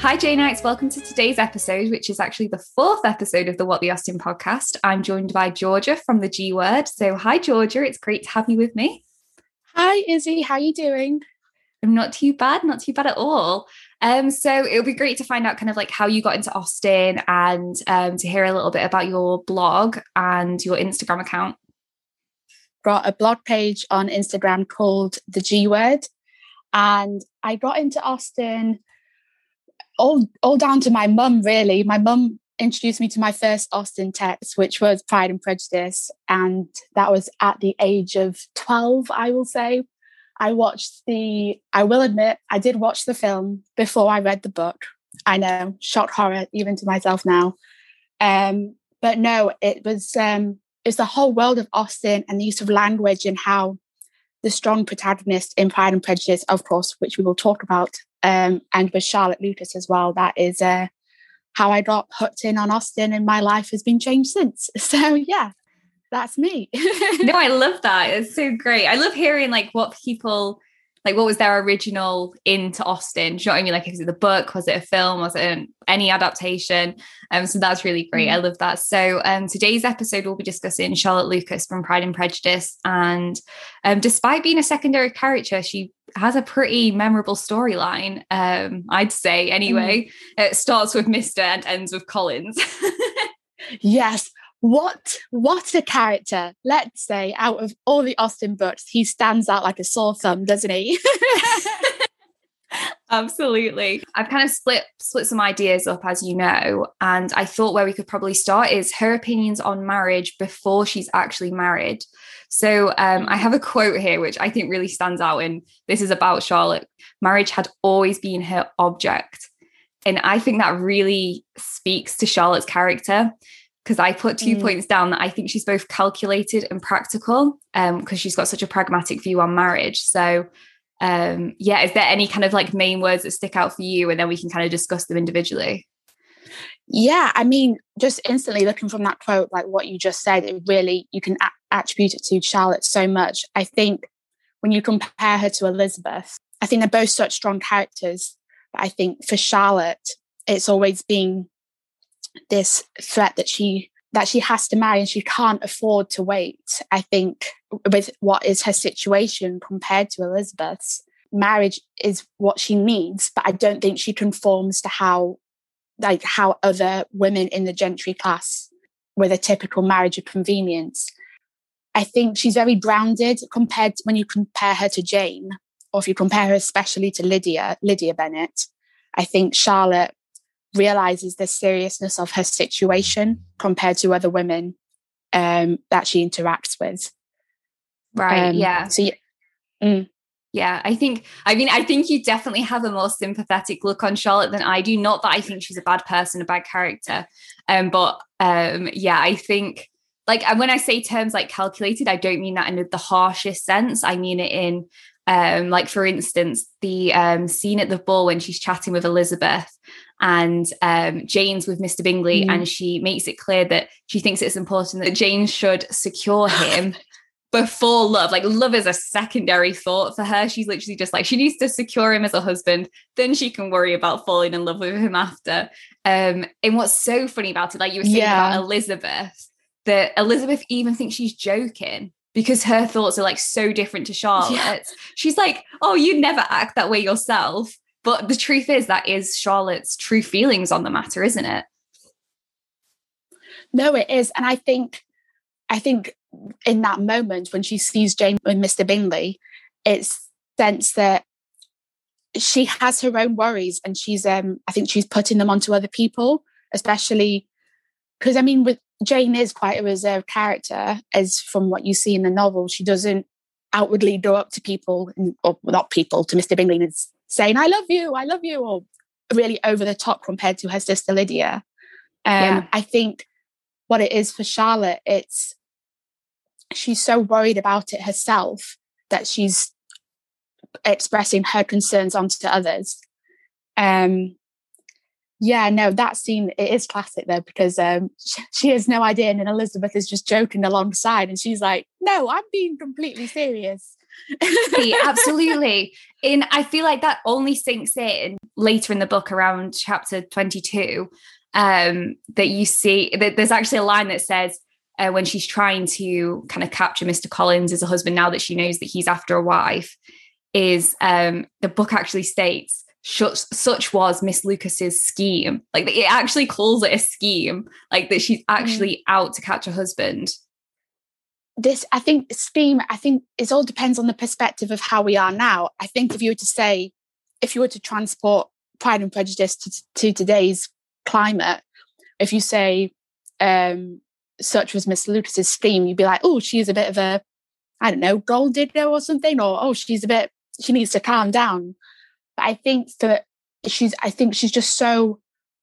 Hi, Janeites. Welcome to today's episode, which is actually the fourth episode of the What the Austen podcast. I'm joined by Georgia from the G Word. So, hi, Georgia. It's great to have you with me. Hi, Izzy. How are you doing? I'm not too bad, not too bad at all. Um, so it'll be great to find out kind of like how you got into Austen and um, to hear a little bit about your blog and your Instagram account. Got a blog page on Instagram called The G Word. And I got into Austen all, all down to my mum, really. My mum introduced me to my first Austen text, which was Pride and Prejudice. And that was at the age of 12, I will say. I watched the, I will admit, I did watch the film before I read the book. I know, shock horror, even to myself now. Um, but no, it was um, it's the whole world of Austen and the use of language and how the strong protagonist in Pride and Prejudice, of course, which we will talk about, um, and with Charlotte Lucas as well. That is uh, how I got hooked in on Austen, and my life has been changed since. So yeah, that's me. no, I love that. It's so great. I love hearing like what people like what was their original into Austen? Do you know what I mean? Like, is it the book? Was it a film? Was it an, any adaptation? Um, so that's really great. Mm-hmm. I love that. So um, today's episode we'll be discussing Charlotte Lucas from Pride and Prejudice. And um, despite being a secondary character, she has a pretty memorable storyline. Um, I'd say anyway. Mm. It starts with Mister and ends with Collins. yes what what a character let's say out of all the austen books he stands out like a sore thumb doesn't he? Absolutely. I've kind of split split some ideas up as you know and i thought where we could probably start is her opinions on marriage before she's actually married. So um, i have a quote here which i think really stands out and this is about charlotte. Marriage had always been her object and i think that really speaks to charlotte's character because I put two mm. points down that I think she's both calculated and practical because um, she's got such a pragmatic view on marriage. So, um, yeah, is there any kind of like main words that stick out for you? And then we can kind of discuss them individually. Yeah, I mean, just instantly looking from that quote, like what you just said, it really, you can a- attribute it to Charlotte so much. I think when you compare her to Elizabeth, I think they're both such strong characters. But I think for Charlotte, it's always been this threat that she that she has to marry and she can't afford to wait. I think with what is her situation compared to Elizabeth's, marriage is what she needs, but I don't think she conforms to how like how other women in the gentry class with a typical marriage of convenience. I think she's very grounded compared to when you compare her to Jane, or if you compare her especially to Lydia, Lydia Bennet. I think Charlotte realizes the seriousness of her situation compared to other women um, that she interacts with. Right. Um, yeah. So yeah. Mm. Yeah, I think, I mean, I think you definitely have a more sympathetic look on Charlotte than I do. Not that I think she's a bad person, a bad character. Um, but um, yeah, I think like and when I say terms like calculated, I don't mean that in the harshest sense. I mean it in um, like for instance, the um, scene at the ball when she's chatting with Elizabeth and um, Jane's with Mr. Bingley, mm. and she makes it clear that she thinks it's important that Jane should secure him before love. Like love is a secondary thought for her. She's literally just like she needs to secure him as a husband, then she can worry about falling in love with him after. Um, and what's so funny about it, like you were saying yeah. about Elizabeth, that Elizabeth even thinks she's joking because her thoughts are like so different to Charlotte's. Yeah. She's like, "Oh, you never act that way yourself." But the truth is, that is Charlotte's true feelings on the matter, isn't it? No, it is. And I think, I think in that moment when she sees Jane and Mr. Bingley, it's sense that she has her own worries and she's um I think she's putting them onto other people, especially because I mean with Jane is quite a reserved character, as from what you see in the novel. She doesn't outwardly go up to people, or not people, to Mr. Bingley and saying, I love you, I love you, or really over the top compared to her sister Lydia. Um, yeah. I think what it is for Charlotte, it's she's so worried about it herself that she's expressing her concerns onto others. Um, yeah, no, that scene it is classic though because um, she, has no idea, and then Elizabeth is just joking alongside, and she's like, "No, I'm being completely serious." absolutely. And I feel like that only sinks in later in the book around chapter 22. Um, that you see that there's actually a line that says, uh, when she's trying to kind of capture Mr. Collins as a husband now that she knows that he's after a wife, is um, the book actually states such, such was Miss Lucas's scheme. Like it actually calls it a scheme, like that she's actually mm. out to catch a husband. This, I think, scheme. I think it all depends on the perspective of how we are now. I think if you were to say, if you were to transport Pride and Prejudice to, to today's climate, if you say um, such was Miss Lucas's scheme, you'd be like, oh, she's a bit of a, I don't know, gold digger or something, or oh, she's a bit, she needs to calm down. But I think that she's, I think she's just so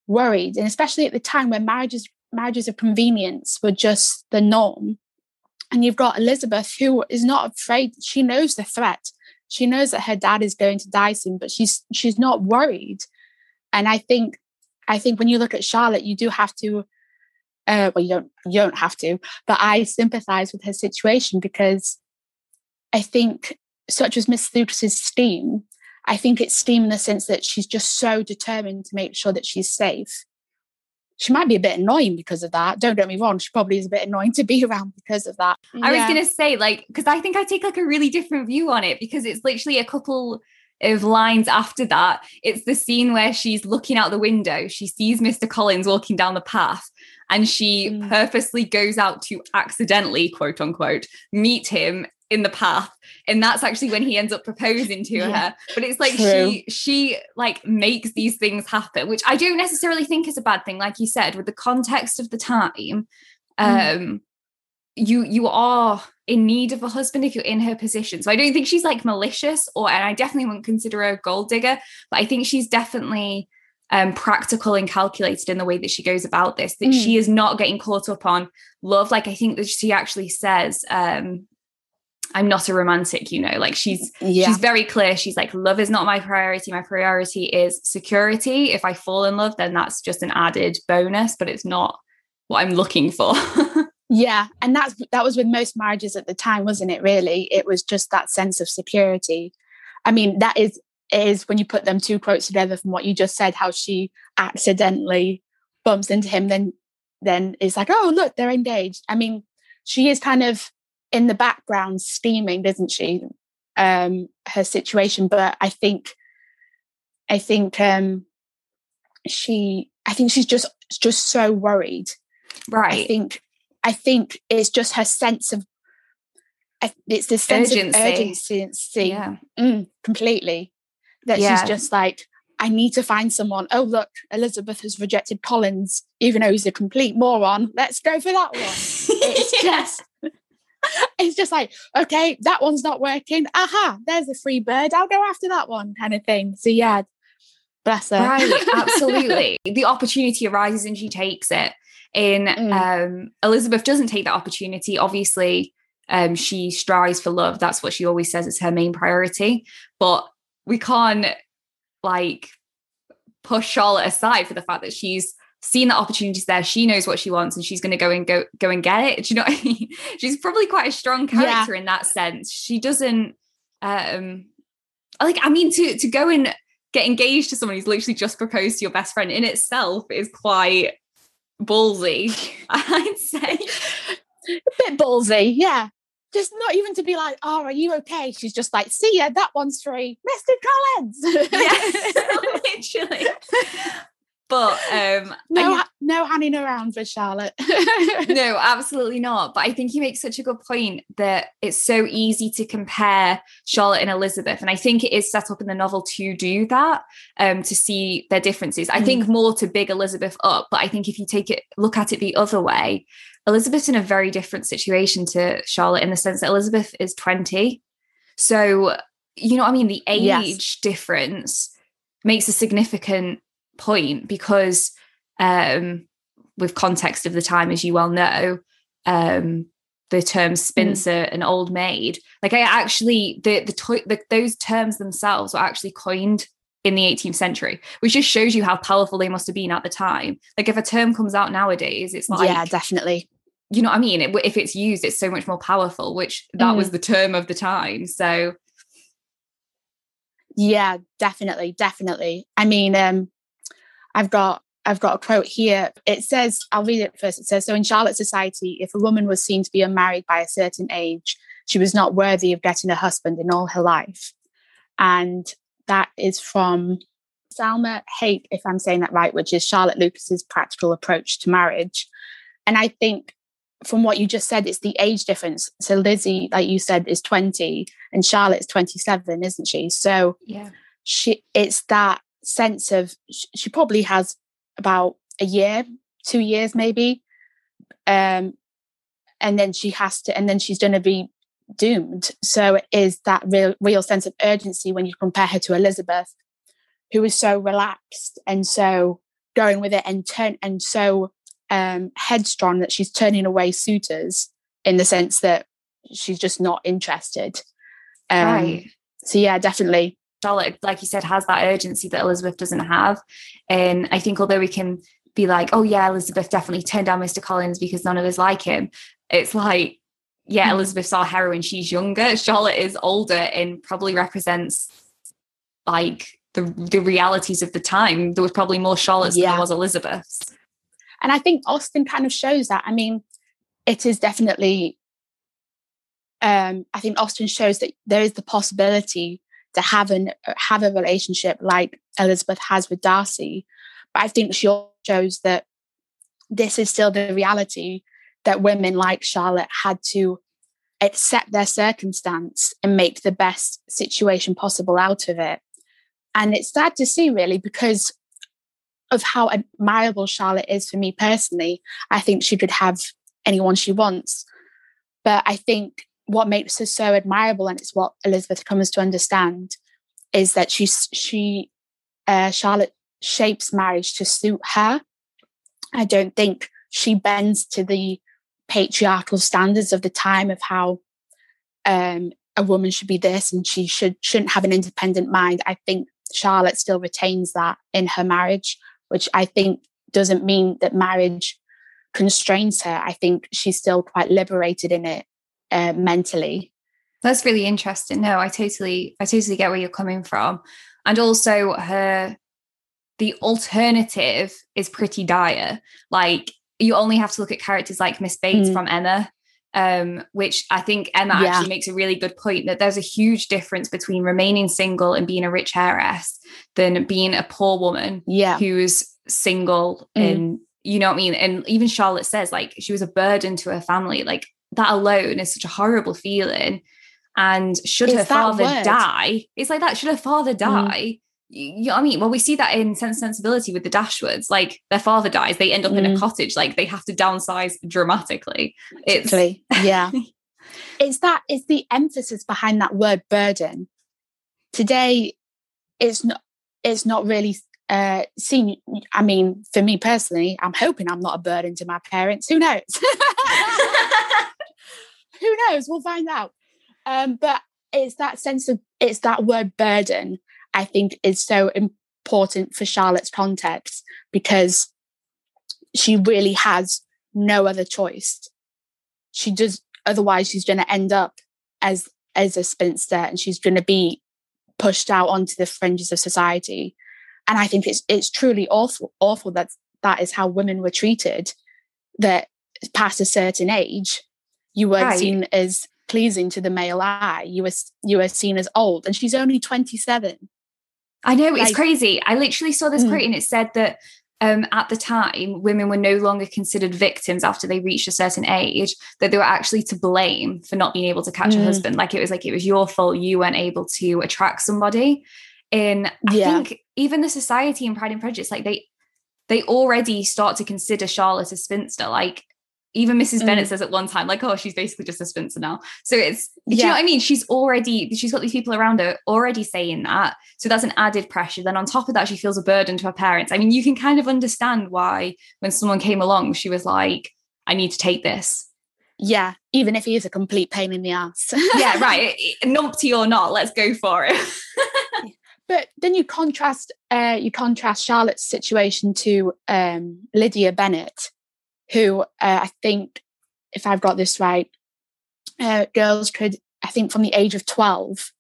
worried, and especially at the time when marriages, marriages of convenience were just the norm. And you've got Elizabeth, who is not afraid. She knows the threat. She knows that her dad is going to die soon, but she's she's not worried. And I think, I think when you look at Charlotte, you do have to uh, well, you don't you don't have to, but I sympathise with her situation because I think such as Miss Lucas's steam, I think it's steam in the sense that she's just so determined to make sure that she's safe. She might be a bit annoying because of that. Don't get me wrong, she probably is a bit annoying to be around because of that. I yeah. was gonna say, like, because I think I take like a really different view on it because it's literally a couple of lines after that. It's the scene where she's looking out the window, she sees Mr. Collins walking down the path, and she mm. purposely goes out to accidentally, quote unquote, meet him in the path and that's actually when he ends up proposing to yeah, her but it's like true. she she like makes these things happen which i don't necessarily think is a bad thing like you said with the context of the time mm. um you you are in need of a husband if you're in her position so i don't think she's like malicious or and i definitely wouldn't consider her a gold digger but i think she's definitely um, practical and calculated in the way that she goes about this, that mm. she is not getting caught up on love. Like I think that she actually says, um, I'm not a romantic, you know, like she's yeah. she's very clear. She's like, love is not my priority. My priority is security. If I fall in love, then that's just an added bonus, but it's not what I'm looking for. yeah. And that's that was with most marriages at the time, wasn't it? Really? It was just that sense of security. I mean, that is is when you put them two quotes together from what you just said, how she accidentally bumps into him, then then it's like, oh look, they're engaged. I mean, she is kind of in the background steaming, doesn't she? Um, her situation, but I think, I think um, she, I think she's just just so worried. Right. I think, I think it's just her sense of it's this sense urgency. of urgency. Yeah. Mm, completely that yeah. she's just like, I need to find someone. Oh, look, Elizabeth has rejected Collins, even though he's a complete moron. Let's go for that one. it's just, it's just like, okay, that one's not working. Aha, there's a free bird. I'll go after that one, kind of thing. So, yeah, bless her. Right, absolutely. the opportunity arises and she takes it. In mm. um, Elizabeth doesn't take that opportunity. Obviously, um, she strives for love. That's what she always says is her main priority. But we can't like push Charlotte aside for the fact that she's seen the opportunities there. She knows what she wants and she's going to go and go go and get it. Do you know what I mean? She's probably quite a strong character yeah. in that sense. She doesn't um like I mean to to go and get engaged to someone who's literally just proposed to your best friend in itself is quite ballsy, I'd say. A bit ballsy, yeah just not even to be like, oh, are you okay? She's just like, see ya, that one's free. Mr. Collins. yes, literally. But um no I, no hanging around for Charlotte. no, absolutely not. But I think he makes such a good point that it's so easy to compare Charlotte and Elizabeth. And I think it is set up in the novel to do that, um, to see their differences. I mm. think more to big Elizabeth up, but I think if you take it look at it the other way, Elizabeth's in a very different situation to Charlotte in the sense that Elizabeth is 20. So, you know what I mean? The age yes. difference makes a significant point because, um, with context of the time, as you well know, um, the terms spinster mm. and old maid, like I actually the the, to- the those terms themselves were actually coined in the 18th century, which just shows you how powerful they must have been at the time. Like if a term comes out nowadays, it's like yeah, definitely you know what I mean? It, if it's used, it's so much more powerful, which that mm. was the term of the time. So, yeah, definitely, definitely. I mean, um, I've got I've got a quote here. It says, I'll read it first. It says, So in Charlotte society, if a woman was seen to be unmarried by a certain age, she was not worthy of getting a husband in all her life. And that is from Salma Hake, if I'm saying that right, which is Charlotte Lucas's practical approach to marriage. And I think from what you just said, it's the age difference. So Lizzie, like you said, is 20 and Charlotte's 27, isn't she? So yeah, she it's that sense of she probably has about a year, two years maybe. Um, and then she has to, and then she's going to be doomed. So it is that real, real sense of urgency when you compare her to Elizabeth, who was so relaxed and so going with it and turn and so um, headstrong that she's turning away suitors in the sense that she's just not interested. Um, right. So yeah, definitely. Charlotte, like you said, has that urgency that Elizabeth doesn't have. And I think although we can be like, oh yeah, Elizabeth definitely turned down Mr. Collins because none of us like him, it's like, yeah, Elizabeth's our heroine. she's younger. Charlotte is older and probably represents like the the realities of the time. There was probably more Charlotte's yeah. than there was Elizabeth's. And I think Austen kind of shows that. I mean, it is definitely um, I think Austen shows that there is the possibility to have an uh, have a relationship like Elizabeth has with Darcy. But I think she shows that this is still the reality that women like Charlotte had to accept their circumstance and make the best situation possible out of it. And it's sad to see, really, because of how admirable Charlotte is for me personally. I think she could have anyone she wants. But I think what makes her so admirable, and it's what Elizabeth comes to understand, is that she she uh, Charlotte shapes marriage to suit her. I don't think she bends to the patriarchal standards of the time of how um, a woman should be this and she should shouldn't have an independent mind. I think Charlotte still retains that in her marriage, which I think doesn't mean that marriage constrains her. I think she's still quite liberated in it uh, mentally. That's really interesting. No, I totally, I totally get where you're coming from, and also her, the alternative is pretty dire. Like you only have to look at characters like Miss Bates mm. from Emma, um, which I think Emma yeah. actually makes a really good point that there's a huge difference between remaining single and being a rich heiress than being a poor woman yeah. who's single mm. and you know what I mean? And even Charlotte says like she was a burden to her family. Like that alone is such a horrible feeling. And should her father word? die, it's like that. Should her father mm. die? Mm. You, know what I mean? Well, we see that in Sense Sensibility with the Dashwoods. Like their father dies, they end up mm. in a mm. cottage. Like they have to downsize dramatically. It's yeah. it's that it's the emphasis behind that word burden. Today, it's not it's not really uh seen. I mean, for me personally, I'm hoping I'm not a burden to my parents. Who knows? who knows? We'll find out. Um, but it's that sense of it's that word burden. I think is so important for Charlotte's context because she really has no other choice. She does otherwise she's going to end up as as a spinster and she's going to be pushed out onto the fringes of society. And I think it's it's truly awful awful that that is how women were treated. That past a certain age, you weren't right. seen as pleasing to the male eye. You were you were seen as old, and she's only twenty seven. I know like, it's crazy. I literally saw this mm. quote, and it said that um, at the time, women were no longer considered victims after they reached a certain age, that they were actually to blame for not being able to catch mm. a husband. Like it was like it was your fault you weren't able to attract somebody. In I yeah. think even the society in Pride and Prejudice, like they they already start to consider Charlotte a spinster. Like even Mrs. Mm. Bennet says at one time, like, oh, she's basically just a spinster now. So it's, yeah. do you know what I mean? She's already, she's got these people around her already saying that. So that's an added pressure. Then on top of that, she feels a burden to her parents. I mean, you can kind of understand why when someone came along, she was like, I need to take this. Yeah, even if he is a complete pain in the ass. yeah, right. Numpty or not, let's go for it. but then you contrast, uh, you contrast Charlotte's situation to um, Lydia Bennet who uh, I think if I've got this right, uh, girls could, I think, from the age of twelve,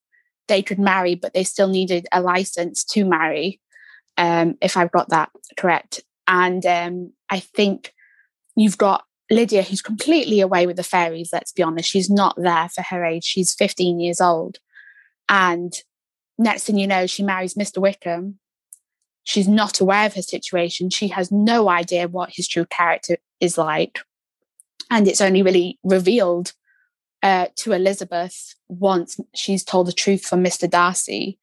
they could marry, but they still needed a license to marry. Um, if I've got that correct, and um, I think you've got Lydia, who's completely away with the fairies. Let's be honest, she's not there for her age. She's fifteen years old, and next thing you know, she marries Mr. Wickham. She's not aware of her situation. She has no idea what his true character is like. And it's only really revealed uh, to Elizabeth once she's told the truth from Mr. Darcy.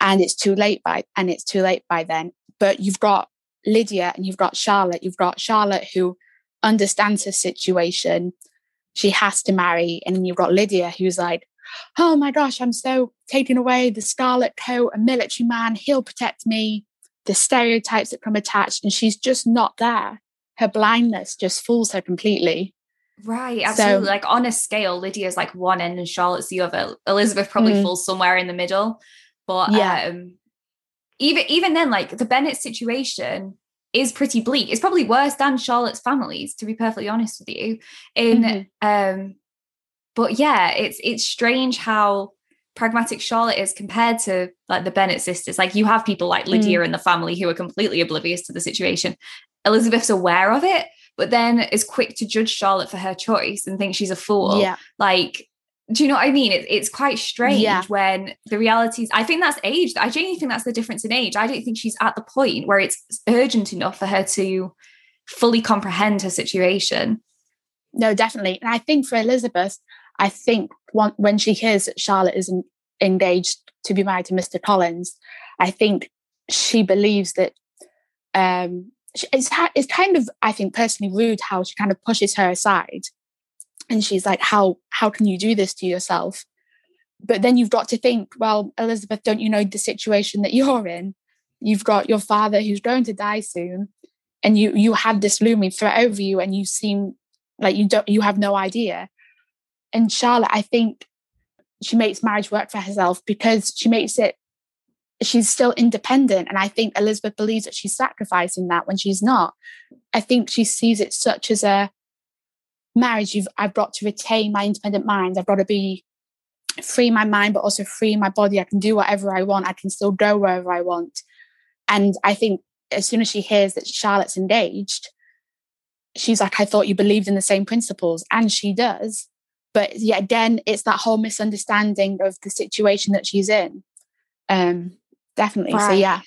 And it's too late by and it's too late by then. But you've got Lydia and you've got Charlotte. You've got Charlotte who understands her situation. She has to marry. And then you've got Lydia who's like, oh my gosh, I'm so taken away. The scarlet coat, a military man, he'll protect me. The stereotypes that come attached, and she's just not there. Her blindness just fools her completely. Right, absolutely. So, like on a scale, Lydia's like one end and Charlotte's the other. Elizabeth probably mm, falls somewhere in the middle. But yeah. um even even then, like the Bennet situation is pretty bleak. It's probably worse than Charlotte's families, to be perfectly honest with you. In mm-hmm. um but yeah, it's it's strange how pragmatic Charlotte is compared to like the Bennet sisters. Like you have people like Lydia mm. in the family who are completely oblivious to the situation. Elizabeth's aware of it, but then is quick to judge Charlotte for her choice and think she's a fool. Yeah. Like, do you know what I mean? It, it's quite strange yeah. when the realities, I think that's age. I genuinely think that's the difference in age. I don't think she's at the point where it's urgent enough for her to fully comprehend her situation. No, definitely. And I think for Elizabeth, I think when she hears that Charlotte is engaged to be married to Mr. Collins, I think she believes that um, it's, it's kind of, I think, personally rude how she kind of pushes her aside. And she's like, how, how can you do this to yourself? But then you've got to think, well, Elizabeth, don't you know the situation that you're in? You've got your father who's going to die soon, and you you have this looming threat over you, and you seem like you don't you have no idea and Charlotte, I think she makes marriage work for herself because she makes it, she's still independent. And I think Elizabeth believes that she's sacrificing that when she's not. I think she sees it such as a marriage. You've, I've got to retain my independent mind. I've got to be free my mind, but also free my body. I can do whatever I want. I can still go wherever I want. And I think as soon as she hears that Charlotte's engaged, she's like, I thought you believed in the same principles. And she does. But yeah, again, it's that whole misunderstanding of the situation that she's in. Um, definitely. Right. So yeah.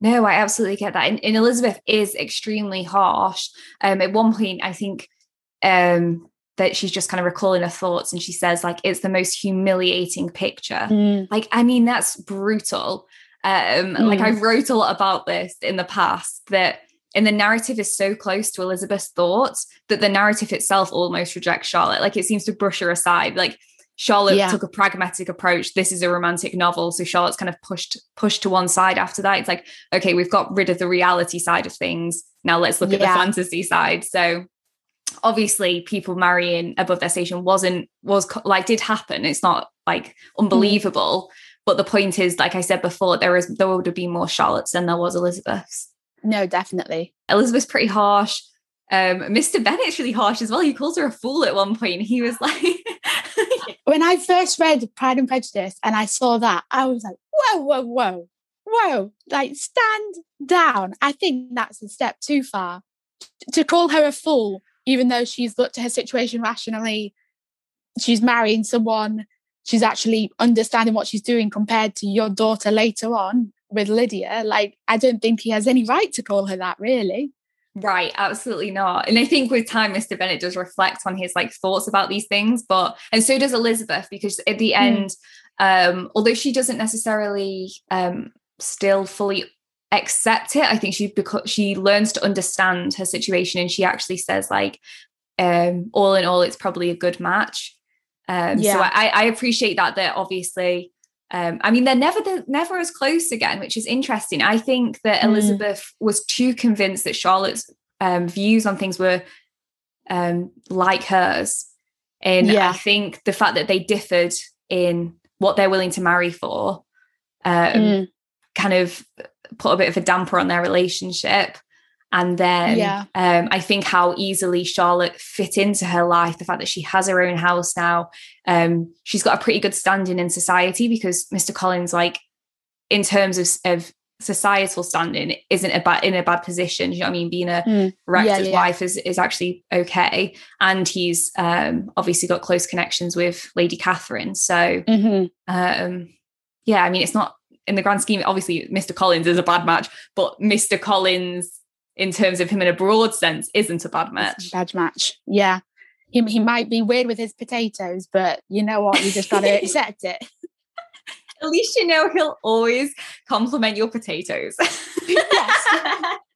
No, I absolutely get that. And, and Elizabeth is extremely harsh. Um, at one point, I think um, that she's just kind of recalling her thoughts and she says, like, it's the most humiliating picture. Mm. Like, I mean, that's brutal. Um, mm. Like, I wrote a lot about this in the past that and the narrative is so close to Elizabeth's thoughts that the narrative itself almost rejects Charlotte. Like it seems to brush her aside. Like Charlotte yeah. took a pragmatic approach. This is a romantic novel. So Charlotte's kind of pushed pushed to one side after that. It's like, okay, we've got rid of the reality side of things. Now let's look yeah. at the fantasy side. So obviously people marrying above their station wasn't was like did happen. It's not like unbelievable. Mm. But the point is, like I said before, there is there would have been more Charlottes than there was Elizabeth's. No, definitely. Elizabeth's pretty harsh. Um, Mr. Bennet's really harsh as well. He calls her a fool at one point. He was like, when I first read Pride and Prejudice and I saw that, I was like, whoa, whoa, whoa, whoa, like stand down. I think that's a step too far. To call her a fool, even though she's looked at her situation rationally, she's marrying someone, she's actually understanding what she's doing compared to your daughter later on with Lydia. Like, I don't think he has any right to call her that, really. Right, absolutely not. And I think with time, Mr. Bennet does reflect on his like thoughts about these things, but and so does Elizabeth, because at the hmm. end, mm. um, although she doesn't necessarily um still fully accept it, I think she because she learns to understand her situation and she actually says, like, um, all in all, it's probably a good match. Um, yeah. so I, I appreciate that that obviously um, I mean, they're never the, never as close again, which is interesting. I think that mm. Elizabeth was too convinced that Charlotte's um, views on things were um, like hers, and yeah. I think the fact that they differed in what they're willing to marry for um, mm. kind of put a bit of a damper on their relationship. And then Yeah. um, I think how easily Charlotte fit into her life, the fact that she has her own house now, um, she's got a pretty good standing in society because Mr. Collins, like in terms of, of societal standing, isn't a bad in a bad position. You know what I mean? Being a Mm. rector's yeah. wife is is actually okay, and he's um, obviously got close connections with Lady Catherine. So Mhm. um, yeah, I mean, it's not in the grand scheme. Obviously, Mr. Collins is a bad match, but Mr. Collins, in terms of him in a broad sense, isn't a bad match. a Bad match. Yeah. He, he might be weird with his potatoes, but you know what? You just got to accept it. At least you know he'll always compliment your potatoes. Yes.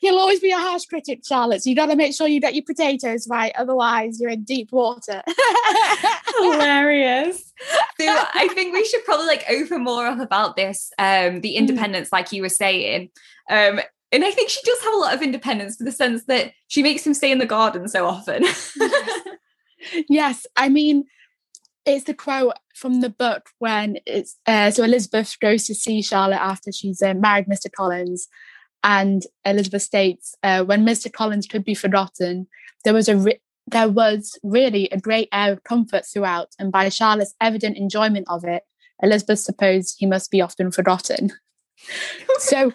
He'll always be a harsh critic, Charlotte. So you got to make sure you get your potatoes right. Otherwise, you're in deep water. Hilarious. So I think we should probably like open more up about this, um, the independence, like you were saying. Um, and I think she does have a lot of independence in the sense that she makes him stay in the garden so often. yes. I mean, it's the quote from the book when it's uh, so Elizabeth goes to see Charlotte after she's uh, married Mr. Collins. And Elizabeth states, uh, when Mr. Collins could be forgotten, there was a re- there was really a great air of comfort throughout, and by Charlotte's evident enjoyment of it, Elizabeth supposed he must be often forgotten. so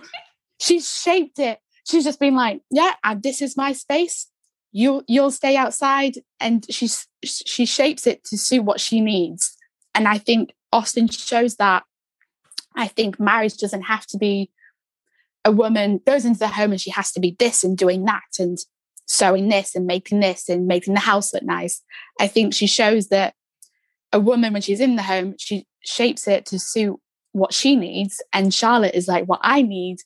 she's shaped it. She's just been like, "Yeah, this is my space. You you'll stay outside," and she's she shapes it to suit what she needs. And I think Austen shows that. I think marriage doesn't have to be a woman goes into the home and she has to be this and doing that and sewing this and making this and making the house look nice. I think she shows that a woman, when she's in the home, she shapes it to suit what she needs. And Charlotte is like, what I need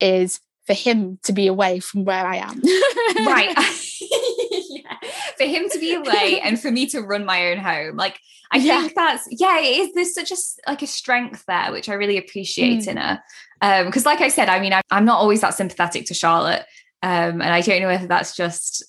is for him to be away from where I am. right. yeah. For him to be away and for me to run my own home. Like I Yeah. think that's yeah, it is there's such a like a strength there, which I really appreciate Mm. in her. Um, because like I said, I mean, I, I'm not always that sympathetic to Charlotte. Um, and I don't know whether that's just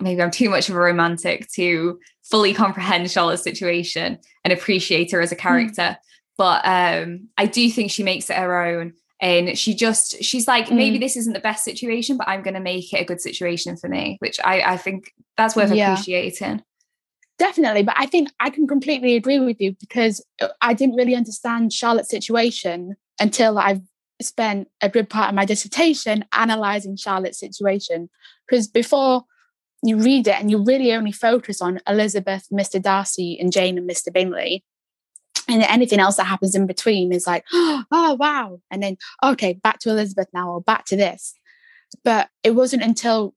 maybe I'm too much of a romantic to fully comprehend Charlotte's situation and appreciate her as a character. But um, I do think she makes it her own. And she just, she's like, maybe Mm. this isn't the best situation, but I'm going to make it a good situation for me, which I, I think that's worth Yeah. appreciating. Definitely, but I think I can completely agree with you because uh, I didn't really understand Charlotte's situation until I've spent a good part of my dissertation analysing Charlotte's situation. Because before you read it and you really only focus on Elizabeth, Mr. Darcy, and Jane and Mr. Bingley, and anything else that happens in between is like, oh wow, and then okay, back to Elizabeth now, or back to this. But it wasn't until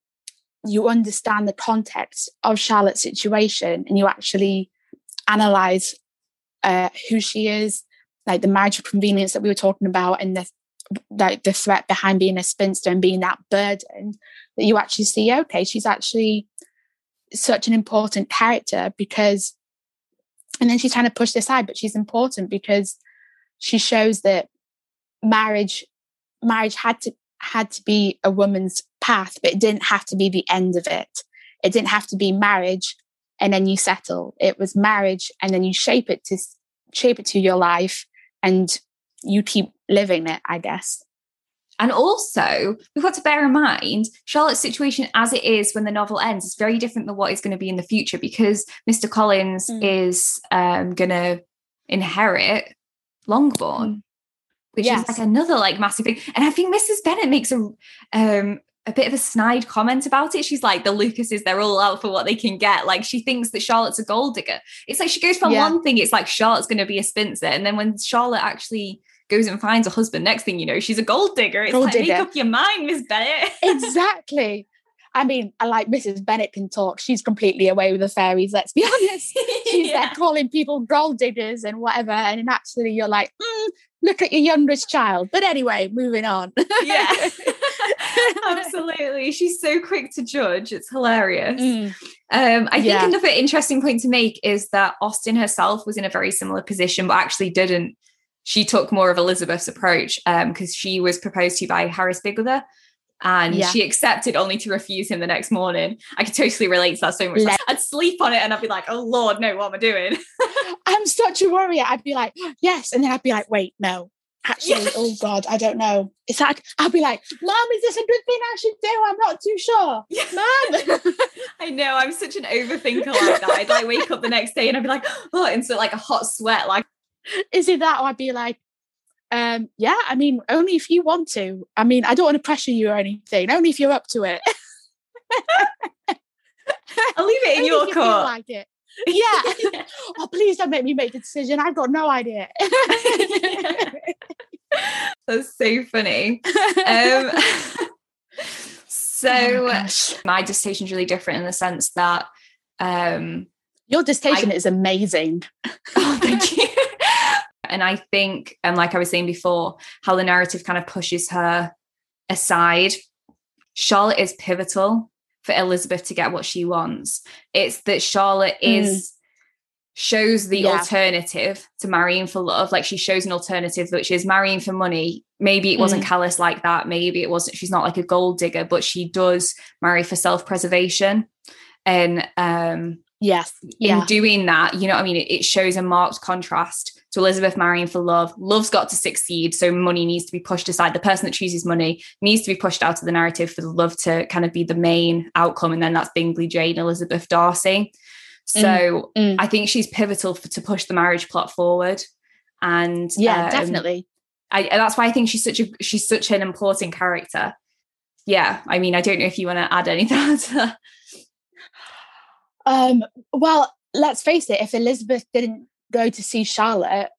you understand the context of Charlotte's situation and you actually analyze uh, who she is, like the marriage of convenience that we were talking about, and the like the threat behind being a spinster and being that burden, that you actually see, okay, she's actually such an important character because, and then she's trying to push this aside, but she's important because she shows that marriage, marriage had to had to be a woman's path, but it didn't have to be the end of it. It didn't have to be marriage and then you settle. It was marriage and then you shape it to shape it to your life and you keep living it, I guess. And also, we've got to bear in mind Charlotte's situation as it is when the novel ends is very different than what is going to be in the future because Mr. Collins Mm. is um, going to inherit Longbourn, which Yes. is like another like massive thing. And I think Mrs. Bennet makes a um, a bit of a snide comment about it. She's like, the Lucases, they're all out for what they can get. Like she thinks that Charlotte's a gold digger. It's like she goes from Yeah. one thing, it's like Charlotte's going to be a spinster, and then when Charlotte actually goes and finds a husband, next thing you know, she's a gold digger. It's Gold like, digger. make up your mind, Miss Bennet. exactly. I mean, I like Mrs. Bennet can talk. She's completely away with the fairies, let's be honest. She's Yeah. there calling people gold diggers and whatever. And actually, you're like, mm, look at your youngest child. But anyway, moving on. yeah. Absolutely. She's so quick to judge. It's hilarious. Mm, Um, I think Yeah. another interesting point to make is that Austen herself was in a very similar position, but actually didn't. She took more of Elizabeth's approach um, because she was proposed to by Harris Bigg-Wither. And Yeah. she accepted only to refuse him the next morning. I could totally relate to that so much. Le- I'd sleep on it and I'd be like, oh Lord, no, what am I doing? I'm such a worrier. I'd be like, yes. And then I'd be like, wait, no. actually, oh God, I don't know. It's like, I'll be like, Mom, is this a good thing I should do? I'm not too sure. Yes. Mom. I know, I'm such an overthinker like that. I'd like wake up the next day and I'd be like, oh, and so like a hot sweat, like, is it that? Or I'd be like, um, yeah, I mean, only if you want to. I mean, I don't want to pressure you or anything, only if you're up to it. I'll leave it in your court. Like it. Yeah. oh, please don't make me make the decision. I've got no idea. That's so funny. Um, so oh my, my dissertation is really different in the sense that um, your dissertation I, is amazing. oh, thank you. And I think, and like I was saying before, how the narrative kind of pushes her aside. Charlotte is pivotal for Elizabeth to get what she wants. It's that Charlotte mm. is shows the yeah. alternative to marrying for love. Like she shows an alternative, which is marrying for money. Maybe it wasn't mm. callous like that. Maybe it wasn't, she's not like a gold digger, but she does marry for self-preservation. And um yes, yeah. in doing that, you know I mean? It, it shows a marked contrast to Elizabeth marrying for love. Love's got to succeed. So money needs to be pushed aside. The person that chooses money needs to be pushed out of the narrative for the love to kind of be the main outcome. And then that's Bingley Jane, Elizabeth Darcy. So mm, mm. I think she's pivotal for, to push the marriage plot forward. And yeah, um, definitely. I, that's why I think she's such a she's such an important character. Yeah, I mean, I don't know if you want to add anything to that. Um, well, let's face it, if Elizabeth didn't go to see Charlotte,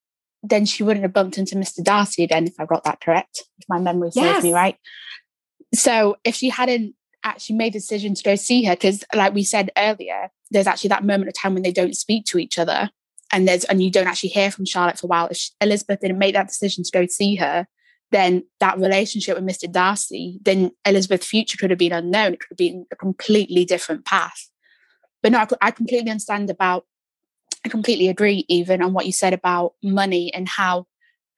then she wouldn't have bumped into Mr. Darcy again, if I got that correct, if my memory serves yes. me right. So if she hadn't actually made the decision to go see her, because like we said earlier, there's actually that moment of time when they don't speak to each other and there's and you don't actually hear from Charlotte for a while. If Elizabeth didn't make that decision to go see her, then that relationship with Mr. Darcy, then Elizabeth's future could have been unknown. It could have been a completely different path. But no, I, I completely understand about I completely agree, even on what you said about money and how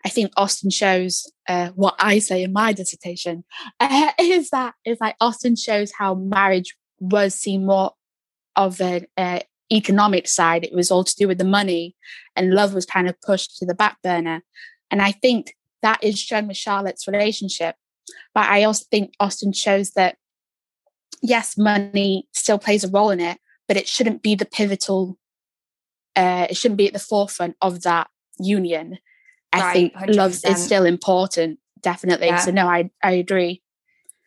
I think Austen shows uh, what I say in my dissertation uh, is that is like Austen shows how marriage was seen more of an uh, economic side. It was all to do with the money, and love was kind of pushed to the back burner. And I think that is shown with Charlotte's relationship. But I also think Austen shows that yes, money still plays a role in it, but it shouldn't be the pivotal uh, it shouldn't be at the forefront of that union. I right, think 100%. love is still important, definitely. Yeah. So no, I I agree.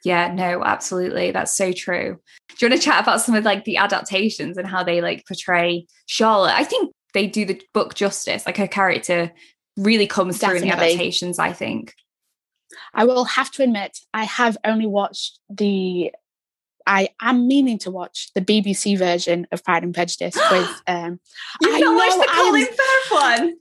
Yeah, no, absolutely. That's so true. Do you want to chat about some of like the adaptations and how they like portray Charlotte? I think they do the book justice. Like her character really comes definitely. through in the adaptations, I think. I will have to admit, I have only watched the I am meaning to watch the BBC version of Pride and Prejudice with. Um, You've I not watched the Colin Firth one.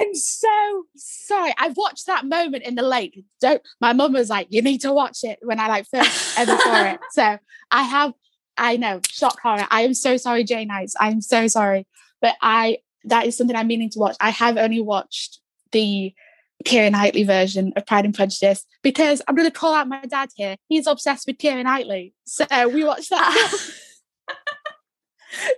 I'm so sorry. I watched that moment in the lake. Don't. My mum was like, "You need to watch it." When I like first ever saw it, so I have. I know shock horror. I am so sorry, Janeites. I'm so sorry, but I that is something I'm meaning to watch. I have only watched the Keira Knightley version of Pride and Prejudice because I'm going to call out my dad here. He's obsessed with Keira Knightley. So we watched that. Ah.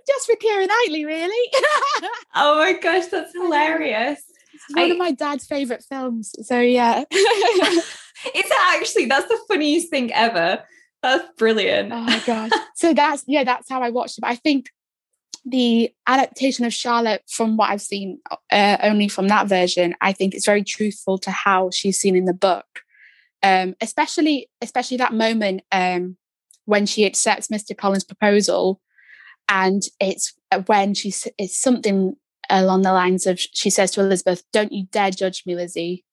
Just for Keira Knightley, really. oh my gosh, that's hilarious. It's one I, of my dad's favorite films. So yeah. it's actually that's the funniest thing ever. That's brilliant. Oh my god. So that's yeah, that's how I watched it. But I think the adaptation of Charlotte, from what I've seen, uh, only from that version, I think it's very truthful to how she's seen in the book. Um, especially, especially that moment um, when she accepts Mr. Collins' proposal, and it's uh, when she's it's something along the lines of she says to Elizabeth, "Don't you dare judge me, Lizzie."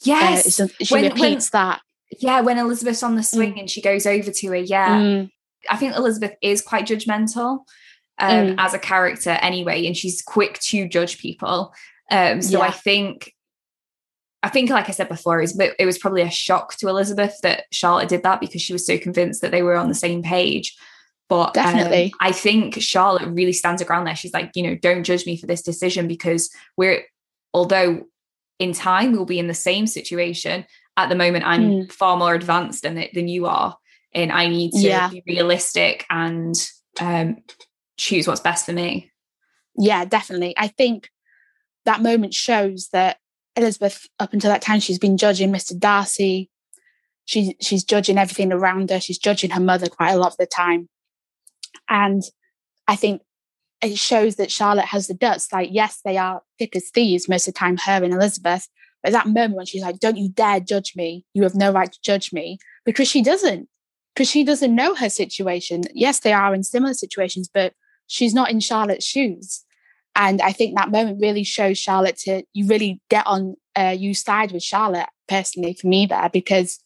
Yes, uh, she when, repeats when, that. Yeah, when Elizabeth's on the swing mm. and she goes over to her, yeah. Mm. I think Elizabeth is quite judgmental um, mm. as a character anyway, and she's quick to judge people. Um, so yeah. I think, I think, like I said before, it was, it was probably a shock to Elizabeth that Charlotte did that because she was so convinced that they were on the same page. But definitely, um, I think Charlotte really stands her ground there. She's like, you know, don't judge me for this decision because we're, although in time we'll be in the same situation. At the moment, I'm mm. far more advanced than than you are, and I need to yeah. be realistic and um, choose what's best for me. Yeah, definitely. I think that moment shows that Elizabeth, up until that time, she's been judging Mr. Darcy. She, she's judging everything around her. She's judging her mother quite a lot of the time. And I think it shows that Charlotte has the guts. Like, yes, they are thick as thieves most of the time, her and Elizabeth. But that moment when she's like, don't you dare judge me. You have no right to judge me. Because she doesn't. Because she doesn't know her situation. Yes, they are in similar situations, but she's not in Charlotte's shoes. And I think that moment really shows Charlotte to you really get on uh, you side with Charlotte personally for me there because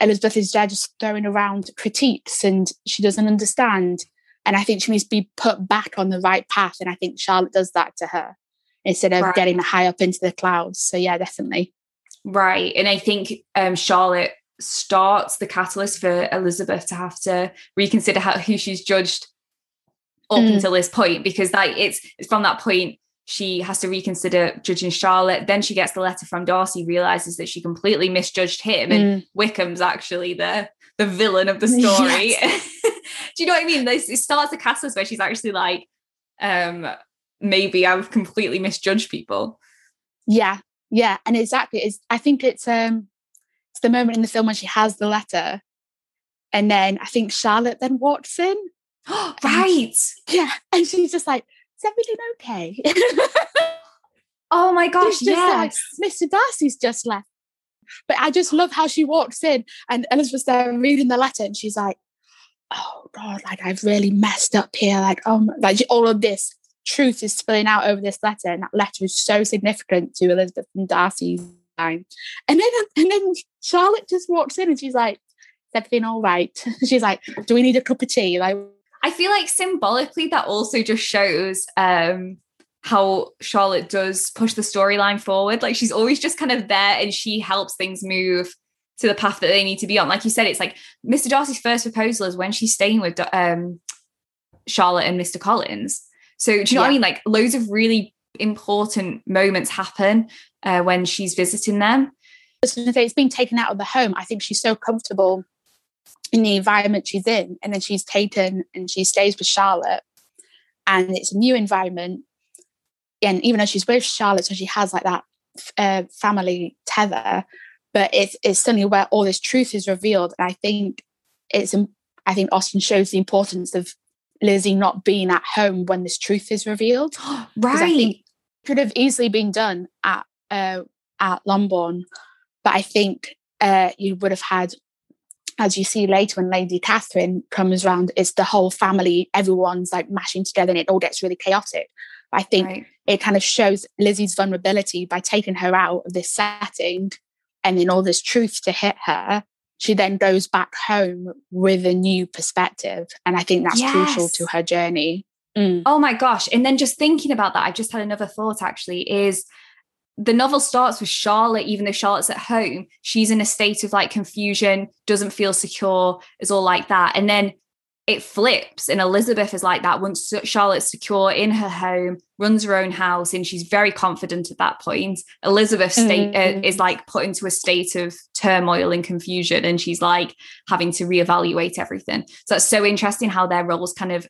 Elizabeth is there just throwing around critiques and she doesn't understand. And I think she needs to be put back on the right path. And I think Charlotte does that to her instead of right. getting high up into the clouds. So yeah, definitely. Right. And I think um, Charlotte starts the catalyst for Elizabeth to have to reconsider how who she's judged up mm. until this point because like it's it's from that point she has to reconsider judging Charlotte. Then she gets the letter from Darcy, realizes that she completely misjudged him, and mm. Wickham's actually the the villain of the story. Yes. Do you know what I mean? This it starts the castles where she's actually like, um, maybe I've completely misjudged people. Yeah, yeah, and exactly. It's I think it's um it's the moment in the film when she has the letter, and then I think Charlotte then walks in right. yeah. And she's just like, is everything okay? oh my gosh, yes. Like, Mr. Darcy's just left. But I just love how she walks in and Elizabeth's there reading the letter and she's like, oh God, like I've really messed up here. Like, oh, like all of this truth is spilling out over this letter. And that letter is so significant to Elizabeth and Darcy's time. And then, and then Charlotte just walks in and she's like, is everything all right? she's like, do we need a cup of tea? Like, I feel like symbolically that also just shows um how Charlotte does push the storyline forward. Like she's always just kind of there and she helps things move to the path that they need to be on. Like you said, it's like Mr. Darcy's first proposal is when she's staying with um, Charlotte and Mr. Collins. So do you know yeah. what I mean? Like loads of really important moments happen uh, when she's visiting them. It's being taken out of the home. I think she's so comfortable in the environment she's in. And then she's taken and she stays with Charlotte. And it's a new environment. And even though she's with Charlotte, so she has like that uh, family tether, but it's, it's suddenly where all this truth is revealed. And I think it's, I think Austen shows the importance of Lizzie not being at home when this truth is revealed. right. I think could have easily been done at, uh, at Longbourn, but I think uh, you would have had as you see later when Lady Catherine comes around, it's the whole family, everyone's like mashing together and it all gets really chaotic. I think right. it kind of shows Lizzie's vulnerability by taking her out of this setting and then all this truth to hit her. She then goes back home with a new perspective. And I think that's yes. crucial to her journey. Mm. Oh my gosh. And then just thinking about that, I just had another thought actually is the novel starts with Charlotte, even though Charlotte's at home, she's in a state of like confusion, doesn't feel secure, is all like that. And then it flips, and Elizabeth is like that once Charlotte's secure in her home, runs her own house, and she's very confident at that point. Elizabeth state uh, mm-hmm. uh, is like put into a state of turmoil and confusion, and she's like having to reevaluate everything. So that's so interesting how their roles kind of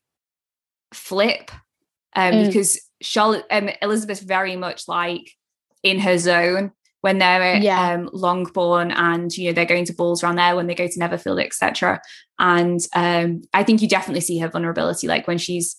flip, um, mm. because Charlotte, um, Elizabeth's very much like in her zone when they're yeah. um, Longbourn and you know they're going to balls around there when they go to Netherfield, etc. And um, I think you definitely see her vulnerability, like when she's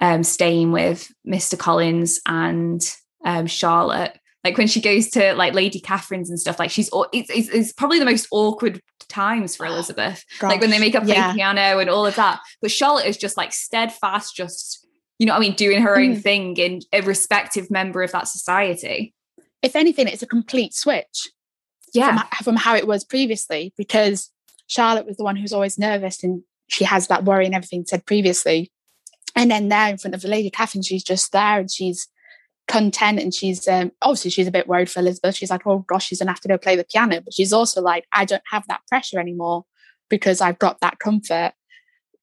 um, staying with Mr. Collins and um, Charlotte. Like when she goes to like Lady Catherine's and stuff, like she's it's, it's, it's probably the most awkward times for Elizabeth. Gosh, like when they make up yeah. piano and all of that. But Charlotte is just like steadfast, just you know, I mean, doing her own mm. thing in a respective member of that society if anything, it's a complete switch. Yeah. From, from how it was previously, because Charlotte was the one who's always nervous and she has that worry and everything said previously. And then there in front of the Lady Catherine, she's just there and she's content and she's um, obviously she's a bit worried for Elizabeth. She's like, oh gosh, she's gonna have to go play the piano. But she's also like, I don't have that pressure anymore because I've got that comfort.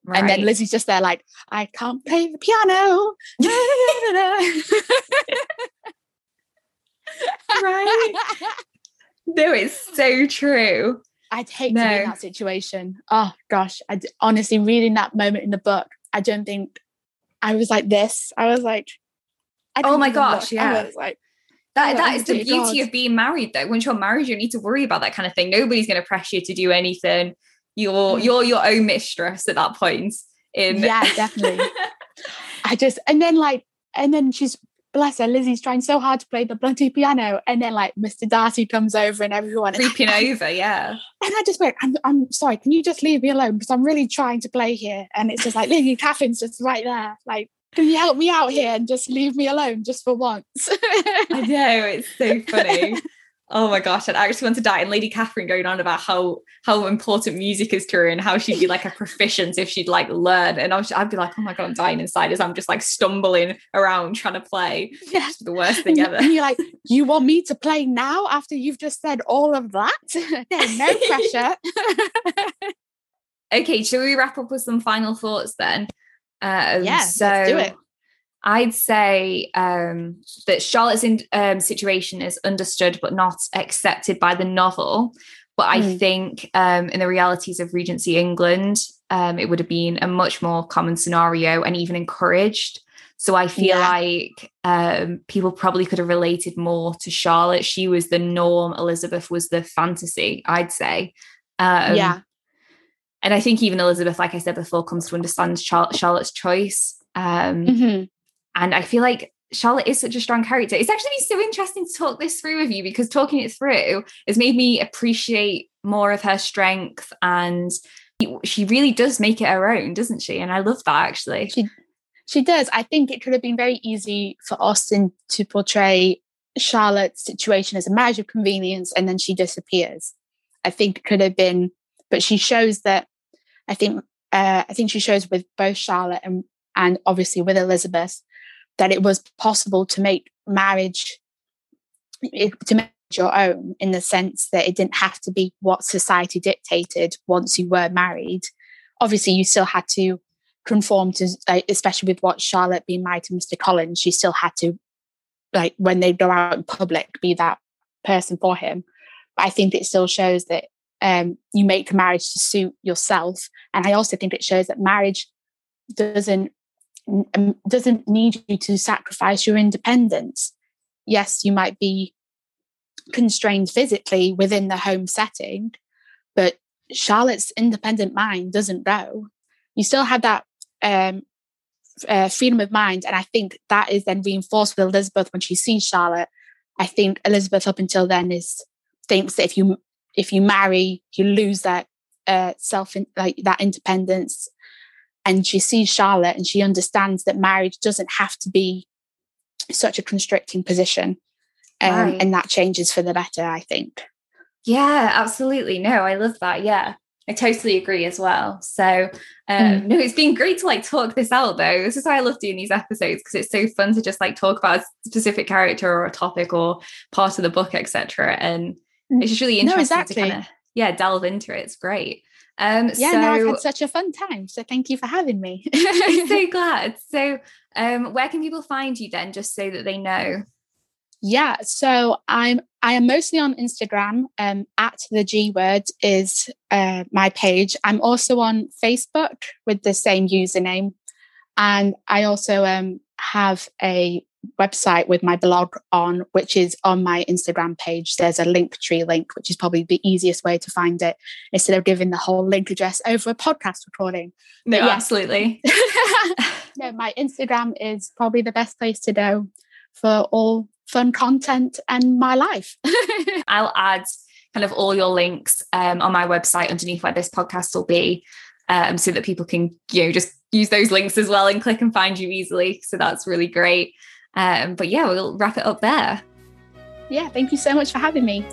Right. And then Lizzie's just there like, I can't play the piano. right? no, it's so true. I'd hate no. to be in that situation. Oh gosh, I honestly reading that moment in the book, I don't think I was like this. I was like, oh my gosh, look. yeah. I was like, That, oh, that is the beauty God. of being married though. Once you're married, you don't need to worry about that kind of thing. Nobody's going to press you to do anything. You're mm. you're your own mistress at that point. In yeah, definitely. I just and then like and then she's bless her, Lizzie's trying so hard to play the bloody piano, and then like Mr. Darcy comes over and everyone creeping over, yeah. And I just went, I'm, I'm sorry, can you just leave me alone because I'm really trying to play here, and it's just like Lizzie Catherine's just right there, like. Can you help me out here and just leave me alone just for once? I know, it's so funny. Oh my gosh, I'd actually want to die. And Lady Catherine going on about how how important music is to her and how she'd be like a proficient if she'd like learn. And I was, I'd be like, oh my god, I'm dying inside as I'm just like stumbling around trying to play. Yeah. the worst thing ever. And you're like, you want me to play now after you've just said all of that? no pressure. okay, shall we wrap up with some final thoughts then? Um, yeah, so, let's do it. I'd say um, that Charlotte's in, um, situation is understood but not accepted by the novel. But I mm. think um, in the realities of Regency England, um, it would have been a much more common scenario and even encouraged. So I feel yeah. like um, people probably could have related more to Charlotte. She was the norm, Elizabeth was the fantasy, I'd say. Um, yeah. And I think even Elizabeth, like I said before, comes to understand Char- Charlotte's choice. Um, mm-hmm. And I feel like Charlotte is such a strong character. It's actually been so interesting to talk this through with you because talking it through has made me appreciate more of her strength and she really does make it her own, doesn't she? And I love that actually. She she does. I think it could have been very easy for Austen to portray Charlotte's situation as a marriage of convenience and then she disappears. I think it could have been, but she shows that I think uh, I think she shows with both Charlotte and and obviously with Elizabeth that it was possible to make marriage to make your own in the sense that it didn't have to be what society dictated once you were married. Obviously you still had to conform to especially with what charlotte being married to mr collins she still had to like when they go out in public be that person for him. But i think it still shows that um, you make marriage to suit yourself. And i also think it shows that marriage doesn't doesn't need you to sacrifice your independence. Yes, you might be constrained physically within the home setting, but Charlotte's independent mind doesn't go. You still have that um, uh, freedom of mind, and I think that is then reinforced with Elizabeth when she sees Charlotte. I think Elizabeth up until then is thinks that if you if you marry, you lose that uh, self like that independence and she sees Charlotte and she understands that marriage doesn't have to be such a constricting position. Um, right. And that changes for the better, I think. Yeah, absolutely. No, I love that. Yeah, I totally agree as well. So, um, mm. no, it's been great to like talk this out though. This is why I love doing these episodes because it's so fun to just like talk about a specific character or a topic or part of the book, etc. And mm. it's just really interesting no, exactly. to kind of yeah delve into it. It's great. Um, yeah, so, no, I've had such a fun time. So thank you for having me. I'm so glad. So, um, where can people find you then, just so that they know? Yeah, so I'm I am mostly on Instagram. Um, at the G word is uh, my page. I'm also on Facebook with the same username, and I also um have a website with my blog on, which is on my Instagram page. There's a link tree link, which is probably the easiest way to find it instead of giving the whole link address over a podcast recording. No, yeah. absolutely. no, my Instagram is probably the best place to go for all fun content and my life. I'll add kind of all your links um, on my website underneath where this podcast will be um, so that people can you know just use those links as well and click and find you easily so that's really great um, but yeah, we'll wrap it up there. Yeah, thank you so much for having me.